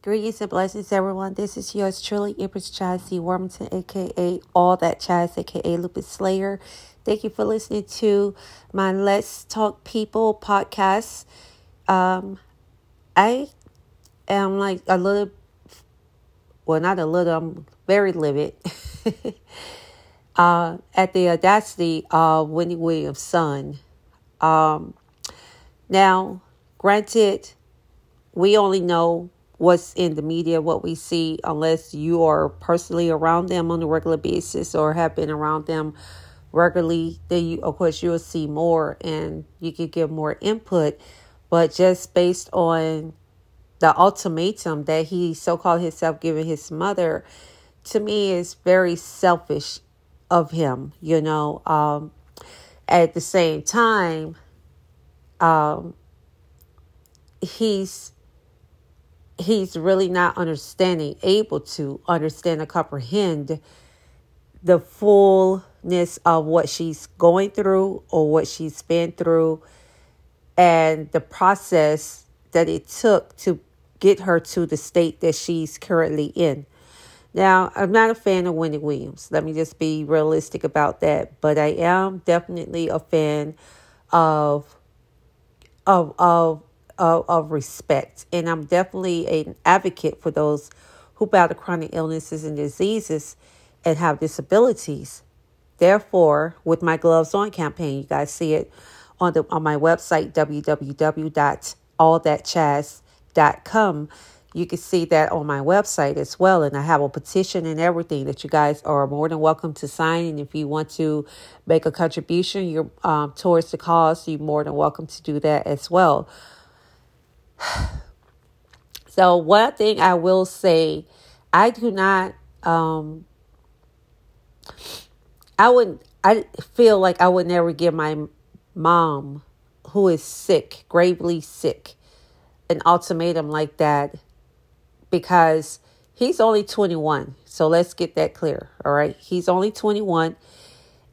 Greetings and blessings, everyone. This is yours truly, Empress Chassie Wormington, aka All That Chaz, aka Lupus Slayer. Thank you for listening to my Let's Talk People podcast. Um, I am like a little, well, not a little, I'm very livid uh, at the audacity of Wendy Williams' son. Um, now, granted, we only know what's in the media, what we see, unless you are personally around them on a regular basis or have been around them regularly, then you, of course, you'll see more and you can give more input. But just based on the ultimatum that he so called himself giving his mother, to me is very selfish of him, you know. Um, at the same time, um, he's he's really not understanding, able to understand and comprehend the fullness of what she's going through or what she's been through and the process that it took to get her to the state that she's currently in. Now, I'm not a fan of Wendy Williams. Let me just be realistic about that. But I am definitely a fan of of of of, of respect. And I'm definitely an advocate for those who battle chronic illnesses and diseases and have disabilities. Therefore, with my gloves on campaign, you guys see it on the on my website www.allthatchjazze.com. You can see that on my website as well, and I have a petition and everything that you guys are more than welcome to sign. And if you want to make a contribution, you're um, towards the cause, you're more than welcome to do that as well. So one thing I will say, I do not um I wouldn't, I feel like I would never give my mom who is sick, gravely sick, an ultimatum like that because he's only 21. So let's get that clear, all right? He's only 21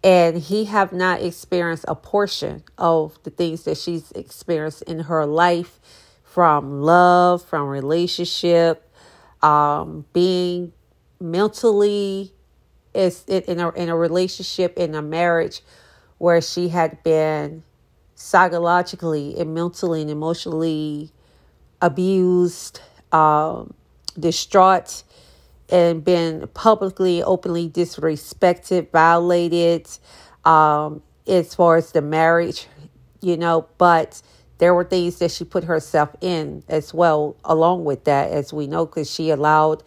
and he have not experienced a portion of the things that she's experienced in her life from love, from relationship, um, being mentally is in a in a relationship in a marriage where she had been psychologically and mentally and emotionally abused, um, distraught, and been publicly, openly disrespected, violated, um, as far as the marriage, you know, but there were things that she put herself in as well, along with that, as we know, because she allowed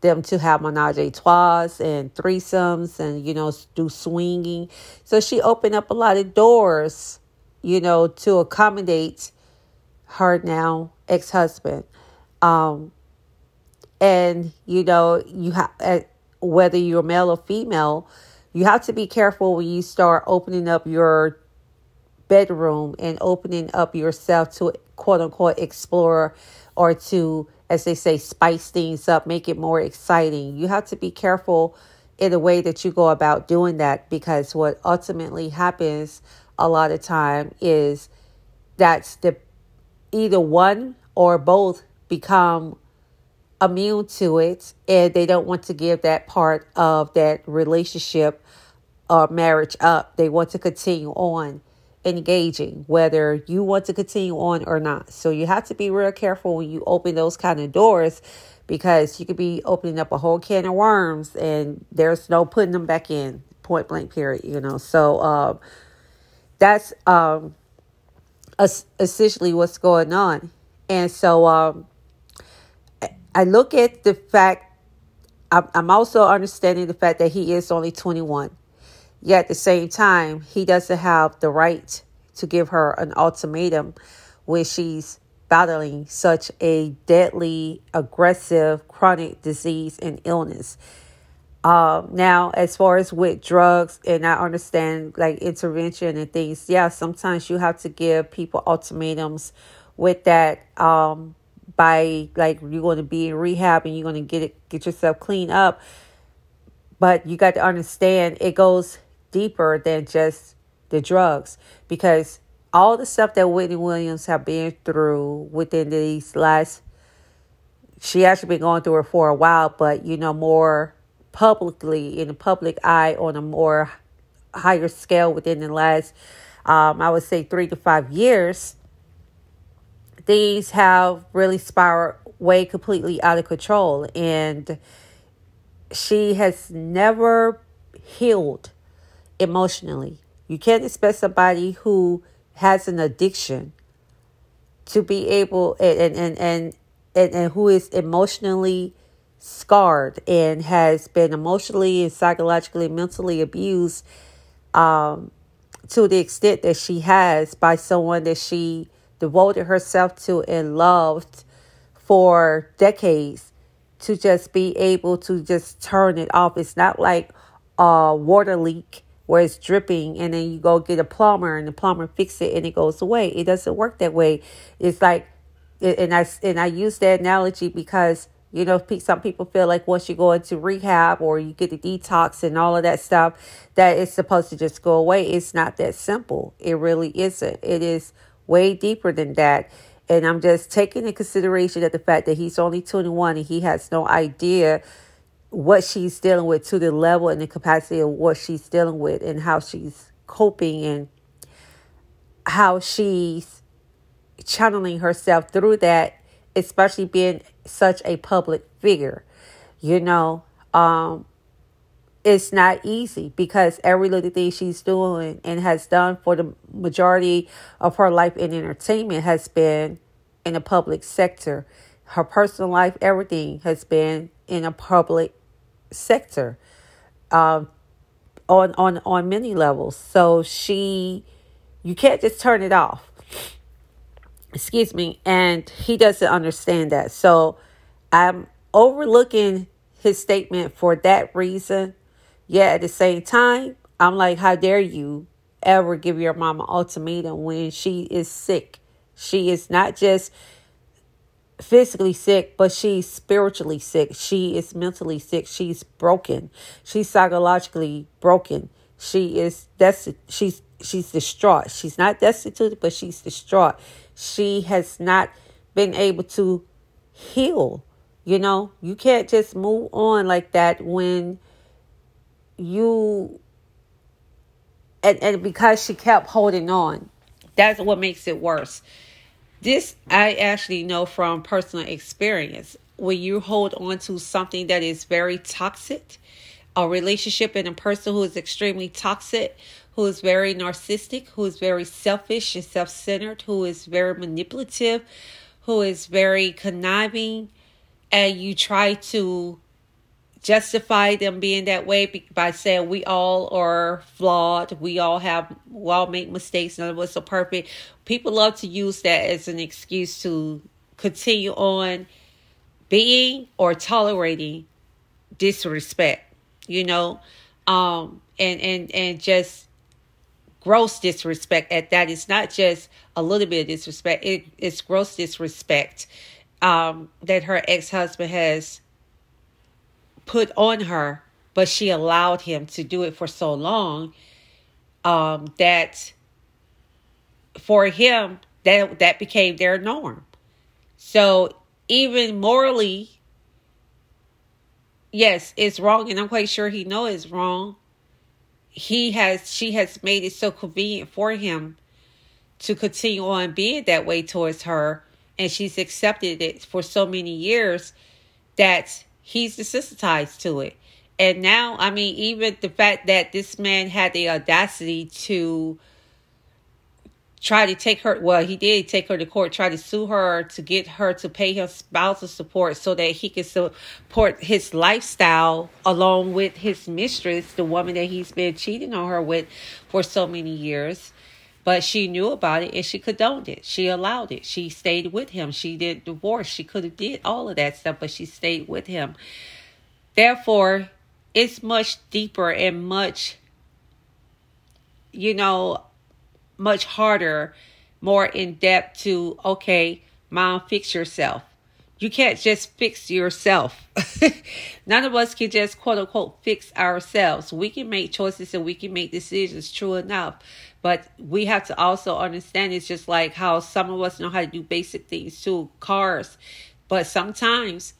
them to have menage a trois and threesomes and, you know, do swinging. So she opened up a lot of doors, you know, to accommodate her now ex husband. Um, and, you know, you have, uh, whether you're male or female, you have to be careful when you start opening up your bedroom and opening up yourself to quote unquote explore or to, as they say, spice things up, make it more exciting. You have to be careful in the way that you go about doing that because what ultimately happens a lot of time is that's the either one or both become immune to it and they don't want to give that part of that relationship or marriage up. They want to continue on engaging, whether you want to continue on or not. So you have to be real careful when you open those kind of doors because you could be opening up a whole can of worms and there's no putting them back in point blank period, you know. So um, that's um, essentially what's going on. And so um, I look at the fact, I'm also understanding the fact that he is only 21 Yet at the same time, he doesn't have the right to give her an ultimatum when she's battling such a deadly, aggressive, chronic disease and illness. Um, now, as far as with drugs, and I understand like intervention and things, yeah, sometimes you have to give people ultimatums with that. Um, by like you're going to be in rehab and you're going to get it, get yourself clean up. But you got to understand it goes deeper than just the drugs because all the stuff that Whitney Williams have been through within these last she actually been going through it for a while, but you know, more publicly in the public eye on a more higher scale within the last, um, I would say, three to five years. These have really spiraled way completely out of control, and she has never healed emotionally. You can't expect somebody who has an addiction to be able and and and and, and who is emotionally scarred and has been emotionally and psychologically mentally abused um, to the extent that she has by someone that she devoted herself to and loved for decades to just be able to just turn it off. It's not like a water leak where it's dripping and then you go get a plumber and the plumber fix it and it goes away. It doesn't work that way. It's like and I and I use that analogy because you know some people feel like once you go into rehab or you get the detox and all of that stuff that it's supposed to just go away. It's not that simple. It really isn't. It is way deeper than that. And I'm just taking into consideration that the fact that he's only 21 and he has no idea what she's dealing with to the level and the capacity of what she's dealing with and how she's coping and how she's channeling herself through that, especially being such a public figure. You know, um, it's not easy because every little thing she's doing and has done for the majority of her life in entertainment has been in the public sector. Her personal life, everything has been in a public sector um, on on on many levels. So she, you can't just turn it off. Excuse me, and he doesn't understand that. So I'm overlooking his statement for that reason. Yet at the same time, I'm like, how dare you ever give your mom an ultimatum when she is sick? She is not just physically sick, but she's spiritually sick. She is mentally sick. She's broken. She's psychologically broken. She is that's she's she's distraught. She's not destitute, but she's distraught. She has not been able to heal. You know, you can't just move on like that when you and, and because she kept holding on. That's what makes it worse. This I actually know from personal experience. When you hold on to something that is very toxic, a relationship and a person who is extremely toxic, who is very narcissistic, who is very selfish and self centered, who is very manipulative, who is very conniving, and you try to justify them being that way by saying we all are flawed, we all have, we all make mistakes, none of us are perfect. People love to use that as an excuse to continue on being or tolerating disrespect, you know, um, and and and just gross disrespect at that. It's not just a little bit of disrespect; it, it's gross disrespect um, that her ex husband has put on her, but she allowed him to do it for so long um, that for him that that became their norm. So even morally, yes, it's wrong, and I'm quite sure he knows it's wrong. He has she has made it so convenient for him to continue on being that way towards her, and she's accepted it for so many years that he's desensitized to it. And now, I mean, even the fact that this man had the audacity to try to take her, well, he did take her to court, try to sue her to get her to pay him spousal support so that he could support his lifestyle along with his mistress, the woman that he's been cheating on her with for so many years. But she knew about it and she condoned it. She allowed it. She stayed with him. She did divorce. She could have did all of that stuff, but she stayed with him. Therefore, it's much deeper and much, you know, much harder, more in depth to, okay, mom, fix yourself. You can't just fix yourself. None of us can just quote unquote fix ourselves. We can make choices and we can make decisions, true enough. But we have to also understand it's just like how some of us know how to do basic things too. Cars, But sometimes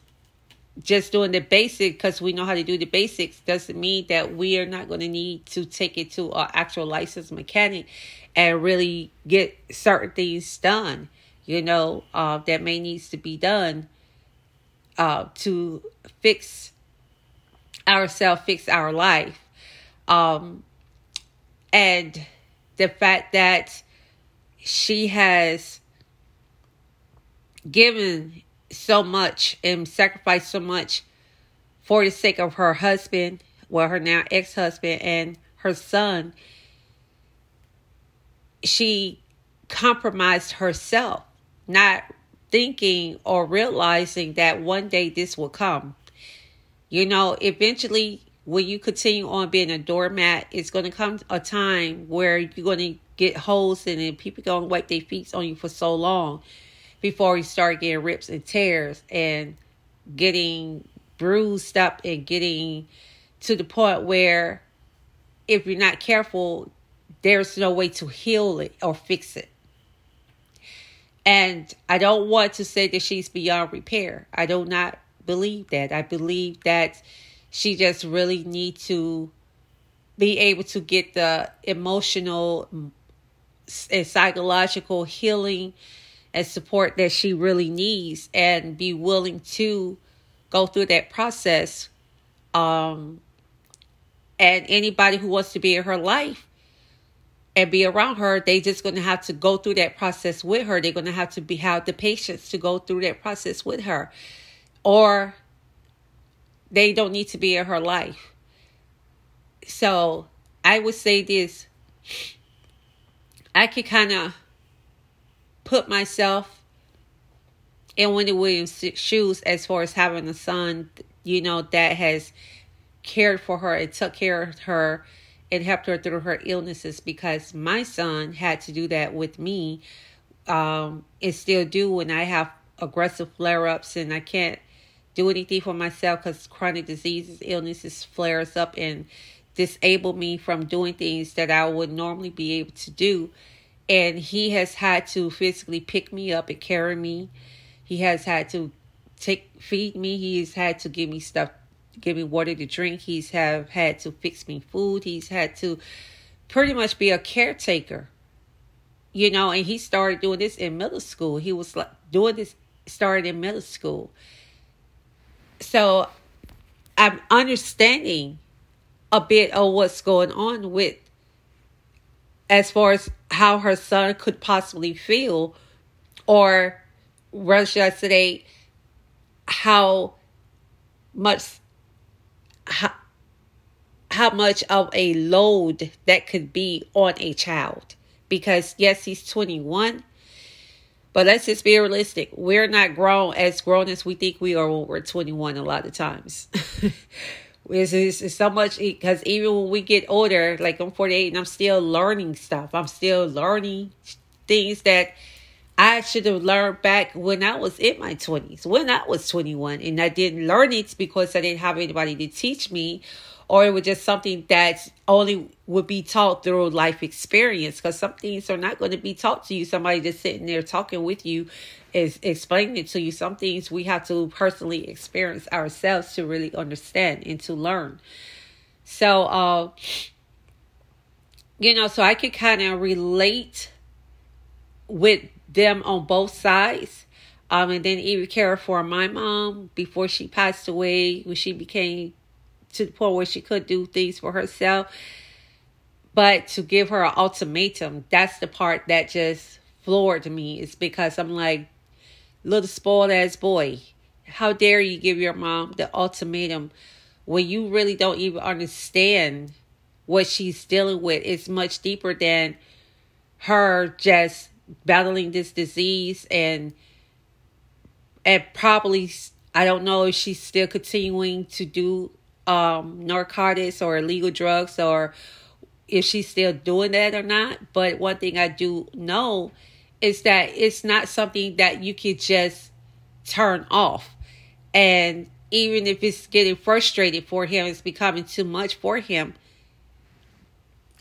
just doing the basic because we know how to do the basics doesn't mean that we are not going to need to take it to an actual licensed mechanic and really get certain things done you know uh, that may needs to be done uh, to fix ourselves fix our life um, and the fact that she has given so much and sacrificed so much for the sake of her husband, well, her now ex husband, and her son. She compromised herself, not thinking or realizing that one day this will come. You know, eventually, when you continue on being a doormat, it's going to come a time where you're going to get holes in it. People going to wipe their feet on you for so long before you start getting rips and tears and getting bruised up and getting to the point where if you're not careful, there's no way to heal it or fix it. And I don't want to say that she's beyond repair. I do not believe that. I believe that she just really need to be able to get the emotional and psychological healing and support that she really needs and be willing to go through that process. Um, and anybody who wants to be in her life and be around her, they just going to have to go through that process with her. They're going to have to be have the patience to go through that process with her, or they don't need to be in her life. So I would say this: I could kind of put myself in Wendy Williams' shoes as far as having a son, you know, that has cared for her and took care of her and helped her through her illnesses because my son had to do that with me um, and still do when I have aggressive flare ups and I can't do anything for myself because chronic diseases, illnesses flares up and disable me from doing things that I would normally be able to do and he has had to physically pick me up and carry me. He has had to take feed me. He's had to give me stuff, give me water to drink. He's have had to fix me food. He's had to pretty much be a caretaker. You know, and he started doing this in middle school. He was like doing this started in middle school. So I'm understanding a bit of what's going on with as far as how her son could possibly feel, or rather should I say, how much how, how much of a load that could be on a child. Because yes, he's 21, but let's just be realistic. We're not grown as grown as we think we are when we're 21 a lot of times. It's, it's, it's so much because even when we get older, like I'm 48 and I'm still learning stuff. I'm still learning things that I should have learned back when I was in my 20s, when I was 21. And I didn't learn it because I didn't have anybody to teach me, or it was just something that only would be taught through life experience. Because some things are not going to be taught to you. Somebody just sitting there talking with you is explaining it to you. Some things we have to personally experience ourselves to really understand and to learn. So, uh, you know, so I could kind of relate with them on both sides. Um, and then even care for my mom before she passed away, when she became to the point where she could do things for herself. But to give her an ultimatum, that's the part that just floored me. Is because I'm like, little spoiled ass boy. How dare you give your mom the ultimatum when you really don't even understand what she's dealing with? It's much deeper than her just battling this disease and and probably I don't know if she's still continuing to do um narcotics or illegal drugs or if she's still doing that or not. But one thing I do know is that it's not something that you could just turn off. And even if it's getting frustrated for him, it's becoming too much for him.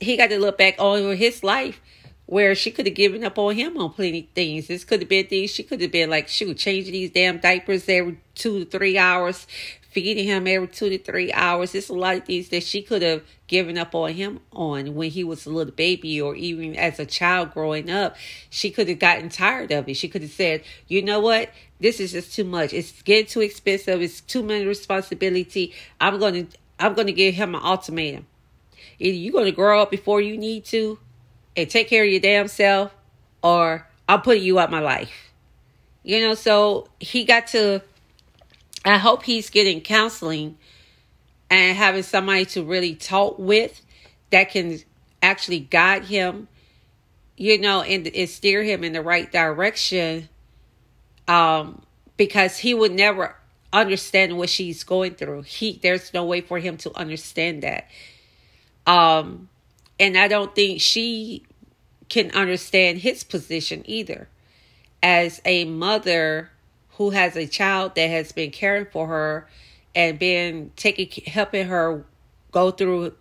He got to look back over his life where she could have given up on him on plenty of things. This could have been things she could have been like, shoot, changing these damn diapers every two to three hours, feeding him every two to three hours. There's a lot of things that she could have given up on him on when he was a little baby or even as a child growing up. She could have gotten tired of it. She could have said, you know what? This is just too much. It's getting too expensive. It's too many responsibility. I'm to, I'm to give him an ultimatum. Either you're to grow up before you need to and take care of your damn self, or I'm putting you out my life. You know, so he got to, I hope he's getting counseling and having somebody to really talk with that can actually guide him, you know, and, and steer him in the right direction. Um, because he would never understand what she's going through. He there's no way for him to understand that. Um, and I don't think she can understand his position either. As a mother who has a child that has been caring for her and been taking helping her go through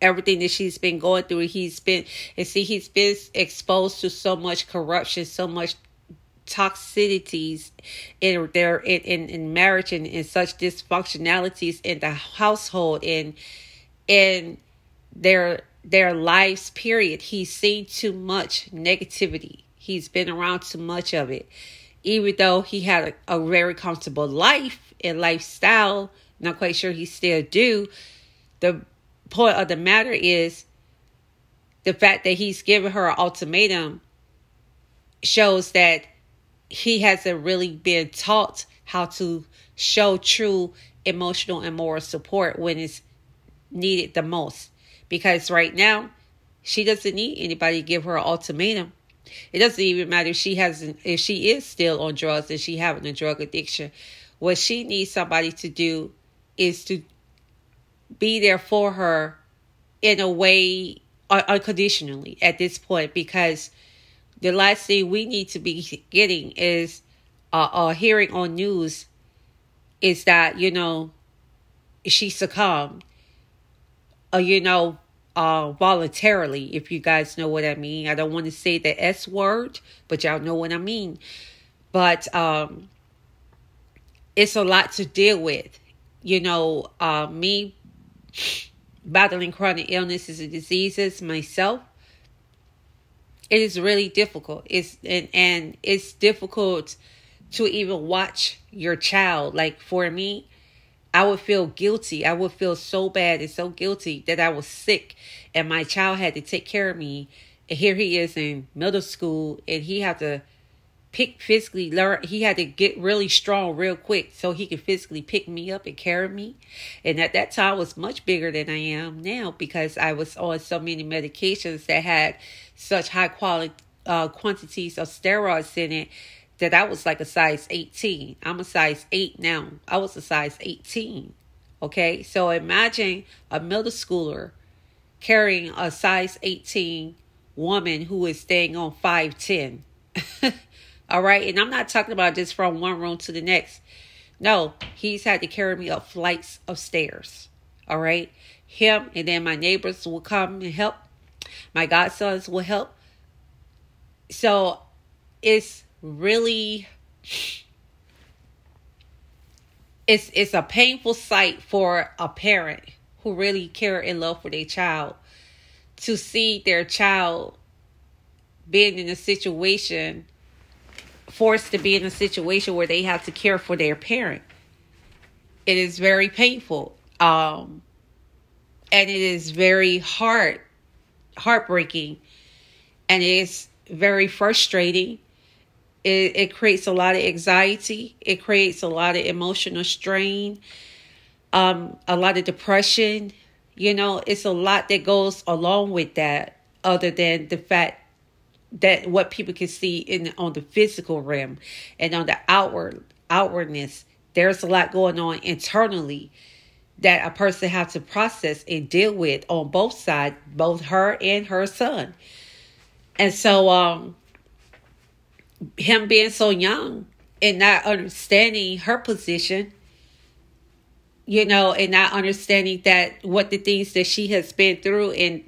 everything that she's been going through he's been and see he's been exposed to so much corruption so much toxicities in their in, in, in marriage and in such dysfunctionalities in the household and in their their lives period. He's seen too much negativity. He's been around too much of it. Even though he had a, a very comfortable life and lifestyle not quite sure he still do. The point of the matter is the fact that he's given her an ultimatum shows that he hasn't really been taught how to show true emotional and moral support when it's needed the most. Because right now, she doesn't need anybody to give her an ultimatum. It doesn't even matter if she hasn't if she is still on drugs and she having a drug addiction. What she needs somebody to do is to be there for her in a way unconditionally at this point because the last thing we need to be getting is uh, uh hearing on news is that you know she succumbed uh, you know uh voluntarily if you guys know what i mean. I don't want to say the s word but y'all know what i mean. But um it's a lot to deal with. You know uh me battling chronic illnesses and diseases myself it is really difficult. It's and, and it's difficult to even watch your child. Like for me i would feel guilty. I would feel so bad and so guilty that i was sick and my child had to take care of me. And here he is in middle school and he had to pick physically learn he had to get really strong real quick so he could physically pick me up and carry me. And at that time I was much bigger than i am now because i was on so many medications that had such high quality uh, quantities of steroids in it that I was like a size 18. I'm a size 8 now. I was a size 18. Okay, so imagine a middle schooler carrying a size 18 woman who is staying on 5'10. All right, and I'm not talking about just from one room to the next. No, he's had to carry me up flights of stairs. All right, him and then my neighbors will come and help my godsons will help. So it's really it's it's a painful sight for a parent who really care and love for their child to see their child being in a situation forced to be in a situation where they have to care for their parent it is very painful um and it is very hard heartbreaking and it's very frustrating. It, it creates a lot of anxiety. It creates a lot of emotional strain, um, a lot of depression. You know, it's a lot that goes along with that, other than the fact that what people can see in on the physical realm and on the outward outwardness. There's a lot going on internally that a person has to process and deal with on both sides, both her and her son. And so um him being so young and not understanding her position, you know, and not understanding that what the things that she has been through and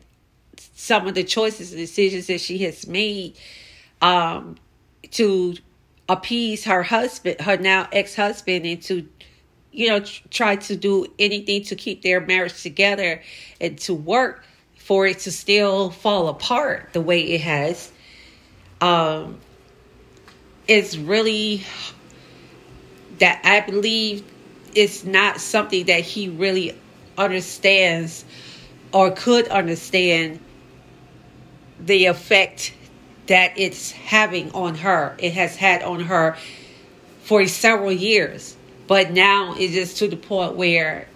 some of the choices and decisions that she has made um, to appease her husband, her now ex husband, and to, you know, try to do anything to keep their marriage together and to work for it to still fall apart the way it has. Um, it's really that I believe it's not something that he really understands or could understand the effect that it's having on her. It has had on her for several years. But now it's just to the point where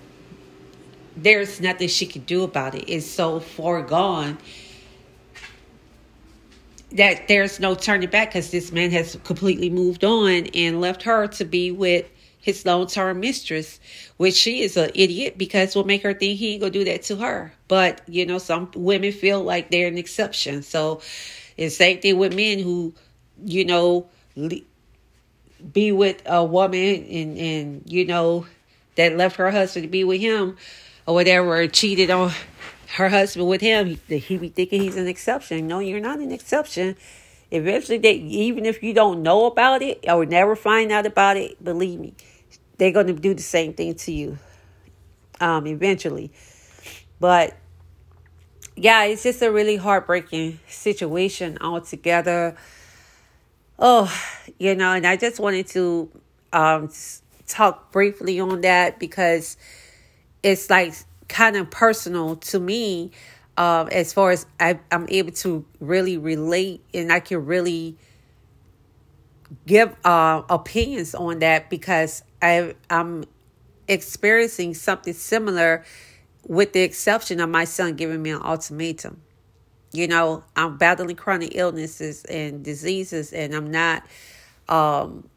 there's nothing she can do about it. It's so far gone that there's no turning back because this man has completely moved on and left her to be with his long term mistress, which she is an idiot because will make her think he ain't gonna do that to her. But you know, some women feel like they're an exception. So it's same thing with men who, you know, be with a woman and and you know that left her husband to be with him or whatever, cheated on her husband with him. He, he be thinking he's an exception. No, you're not an exception. Eventually, they even if you don't know about it or never find out about it, believe me, they're going to do the same thing to you. Um, eventually, but yeah, it's just a really heartbreaking situation altogether. Oh, you know, and I just wanted to um, talk briefly on that because it's like kind of personal to me um, as far as I, I'm able to really relate and I can really give uh, opinions on that because I, I'm experiencing something similar with the exception of my son giving me an ultimatum. You know, I'm battling chronic illnesses and diseases, and I'm not, um,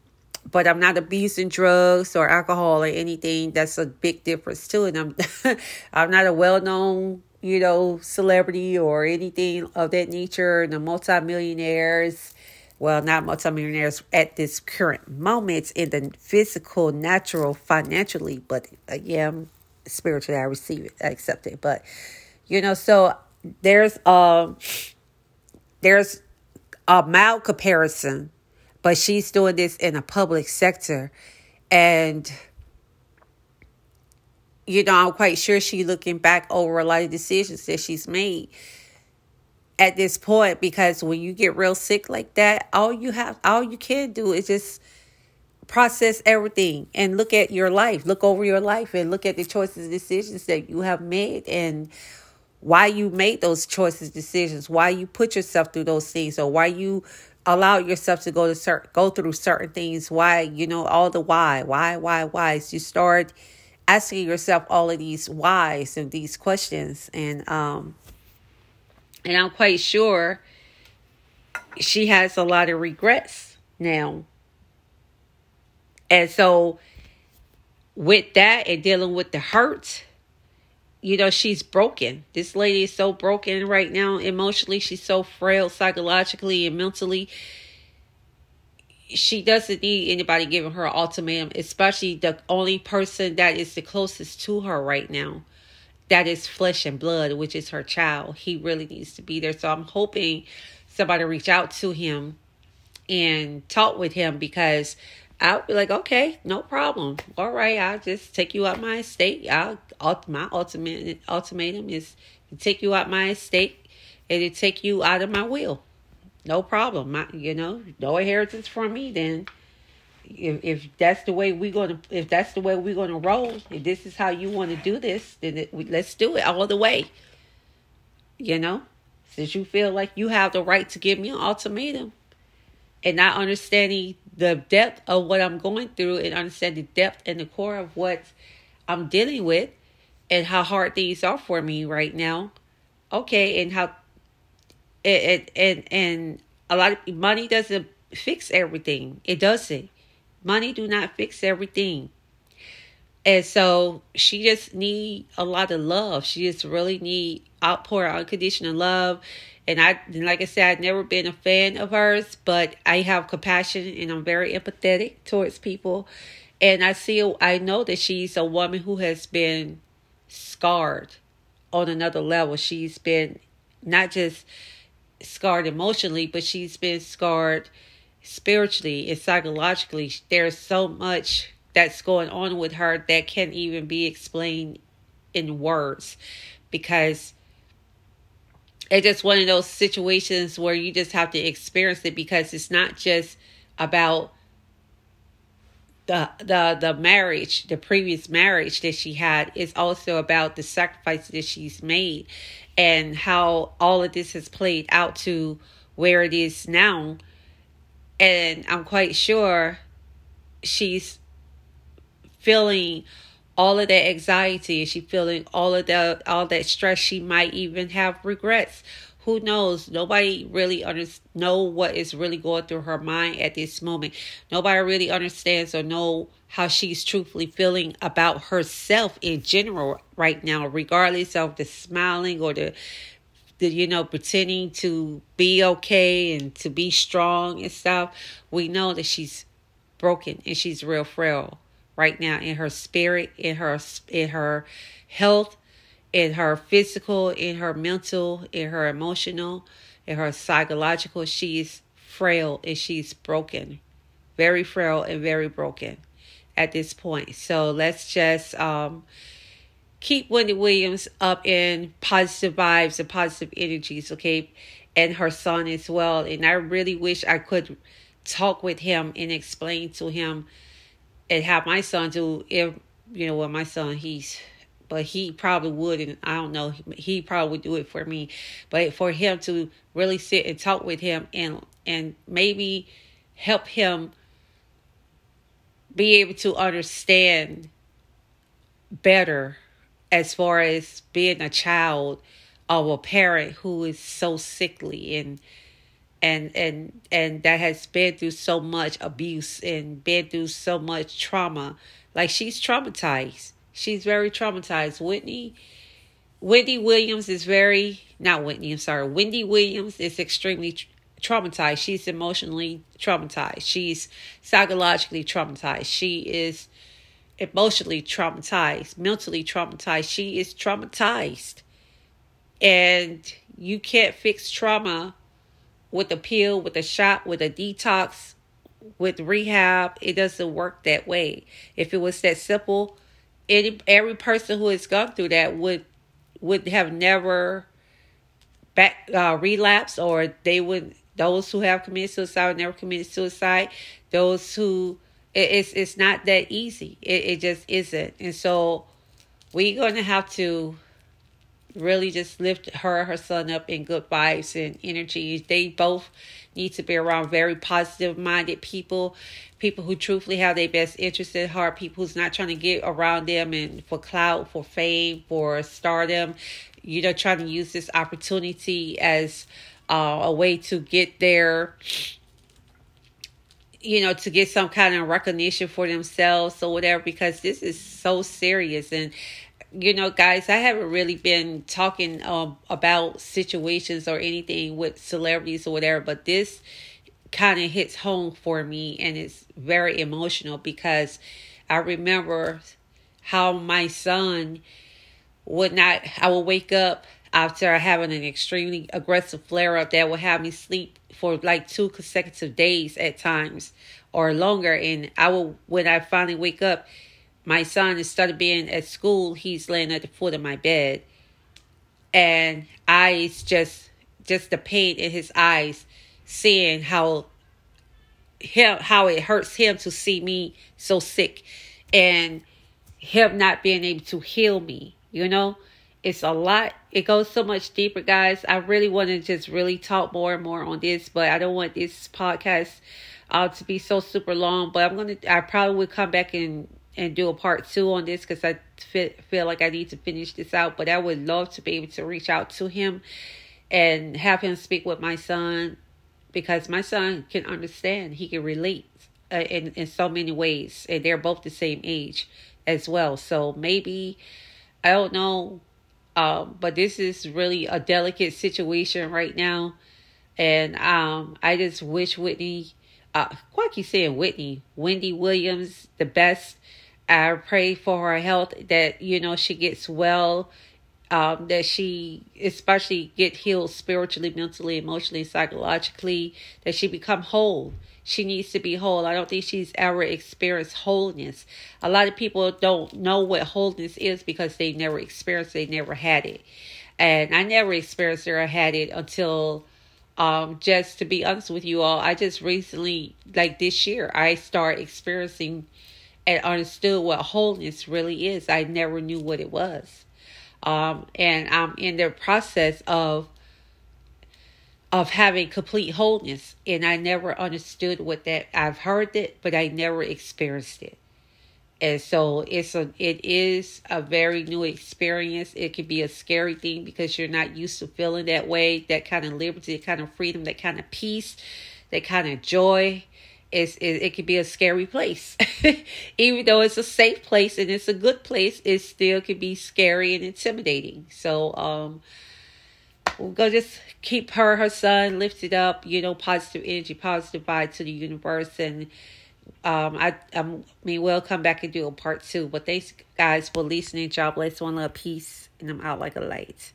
but I'm not abusing drugs or alcohol or anything. That's a big difference too. And I'm, I'm not a well-known, you know, celebrity or anything of that nature. And the multimillionaires, well, not multimillionaires at this current moment in the physical, natural, financially, but again, spiritually I receive it, I accept it. But you know, so there's um there's a mild comparison, but she's doing this in a public sector. And you know, I'm quite sure she's looking back over a lot of decisions that she's made at this point because when you get real sick like that, all you have all you can do is just process everything and look at your life, look over your life and look at the choices and decisions that you have made and why you made those choices, decisions, why you put yourself through those things, or why you allow yourself to go to certain, go through certain things, why, you know, all the why, why, why, why. So you start asking yourself all of these whys and these questions. And um and I'm quite sure she has a lot of regrets now and so, with that and dealing with the hurt, you know, she's broken. This lady is so broken right now emotionally. She's so frail psychologically and mentally. She doesn't need anybody giving her an ultimatum, especially the only person that is the closest to her right now. That is flesh and blood, which is her child. He really needs to be there. So I'm hoping somebody reach out to him and talk with him because I'll be like, okay, no problem. All right, I'll just take you out my estate. I'll my ultimate ultimatum is take you out my estate and to take you out of my will. No problem. My, you know, no inheritance from me. Then, if if that's the way we're gonna, if that's the way we're gonna roll, if this is how you want to do this, then it, let's do it all the way. You know, since you feel like you have the right to give me an ultimatum, and not understanding the depth of what I'm going through and understand the depth and the core of what I'm dealing with and how hard things are for me right now. Okay, and how it, and and a lot of money doesn't fix everything. It doesn't. Money do not fix everything. And so she just need a lot of love. She just really need outpour unconditional love and I, like I said, I've never been a fan of hers, but I have compassion and I'm very empathetic towards people. And I see, I know that she's a woman who has been scarred on another level. She's been not just scarred emotionally, but she's been scarred spiritually and psychologically. There's so much that's going on with her that can't even be explained in words because it's just one of those situations where you just have to experience it because it's not just about the the the marriage, the previous marriage that she had is also about the sacrifices that she's made and how all of this has played out to where it is now. And I'm quite sure she's feeling all of that anxiety, and she's feeling all of that all that stress. She might even have regrets. Who knows? Nobody really under, know what is really going through her mind at this moment. Nobody really understands or know how she's truthfully feeling about herself in general right now regardless of the smiling or the the you know pretending to be okay and to be strong and stuff. We know that she's broken and she's real frail right now in her spirit in her in her health in her physical, in her mental, in her emotional, in her psychological. She's frail and she's broken, very frail and very broken at this point. So let's just um, keep Wendy Williams up in positive vibes and positive energies, okay? And her son as well. And I really wish I could talk with him and explain to him and have my son do if you know what my son he's but he probably would and i don't know he probably would do it for me. But for him to really sit and talk with him and and maybe help him be able to understand better as far as being a child of a parent who is so sickly and and and and that has been through so much abuse and been through so much trauma like she's traumatized She's very traumatized. Whitney Wendy Williams is very not Whitney, I'm sorry. Wendy Williams is extremely traumatized. She's emotionally traumatized. She's psychologically traumatized. She is emotionally traumatized, mentally traumatized. She is traumatized. And you can't fix trauma with a pill, with a shot, with a detox, with rehab. It doesn't work that way. If it was that simple, every person who has gone through that would would have never back uh, relapsed or they would those who have committed suicide would never committed suicide those who it, it's it's not that easy it, it just isn't and so we're going to have to really just lift her her son up in good vibes and energy they both need to be around very positive minded people people who truthfully have their best interest at heart people who's not trying to get around them and for clout for fame for stardom. You know trying to use this opportunity as uh, a way to get their you know to get some kind of recognition for themselves or whatever because this is so serious. And you know, guys, I haven't really been talking um, about situations or anything with celebrities or whatever, but this kind of hits home for me and it's very emotional because I remember how my son would not, I would wake up after having an extremely aggressive flare up that would have me sleep for like two consecutive days at times or longer. And I will, when I finally wake up, my son instead of being at school he's laying at the foot of my bed. And eyes just just the pain in his eyes seeing how him how it hurts him to see me so sick and him not being able to heal me you know? It's a lot. It goes so much deeper guys. I really want to just really talk more and more on this but i don't want this podcast uh, to be so super long but i'm gonna i probably will come back and and do a part two on this because I feel like I need to finish this out. But I would love to be able to reach out to him and have him speak with my son because my son can understand. He can relate uh, in in so many ways, and they're both the same age as well. So maybe I don't know, um, but this is really a delicate situation right now, and um, I just wish Whitney. Uh, why keep saying Whitney? Wendy Williams, the best I pray for her health that, you know, she gets well um, that she especially get healed spiritually, mentally, emotionally, psychologically, that she become whole. She needs to be whole. I don't think she's ever experienced wholeness. A lot of people don't know what wholeness is because they never experienced they never had it. And I never experienced or had it until um just to be honest with you all, I just recently like this year I started experiencing and understood what wholeness really is. I never knew what it was. Um, and I'm in the process of of having complete wholeness and I never understood what that I've heard it but I never experienced it. And so it's a it is a very new experience. It can be a scary thing because you're not used to feeling that way, that kind of liberty, that kind of freedom, that kind of peace, that kind of joy it's, it, it could be a scary place. Even though it's a safe place and it's a good place, it still can be scary and intimidating. So, um, we'll go just keep her, her son lifted up, you know, positive energy, positive vibe to the universe. And, um, I, I mean, we'll come back and do a part two. But thanks, guys, for listening. God bless, one love, peace, and I'm out like a light.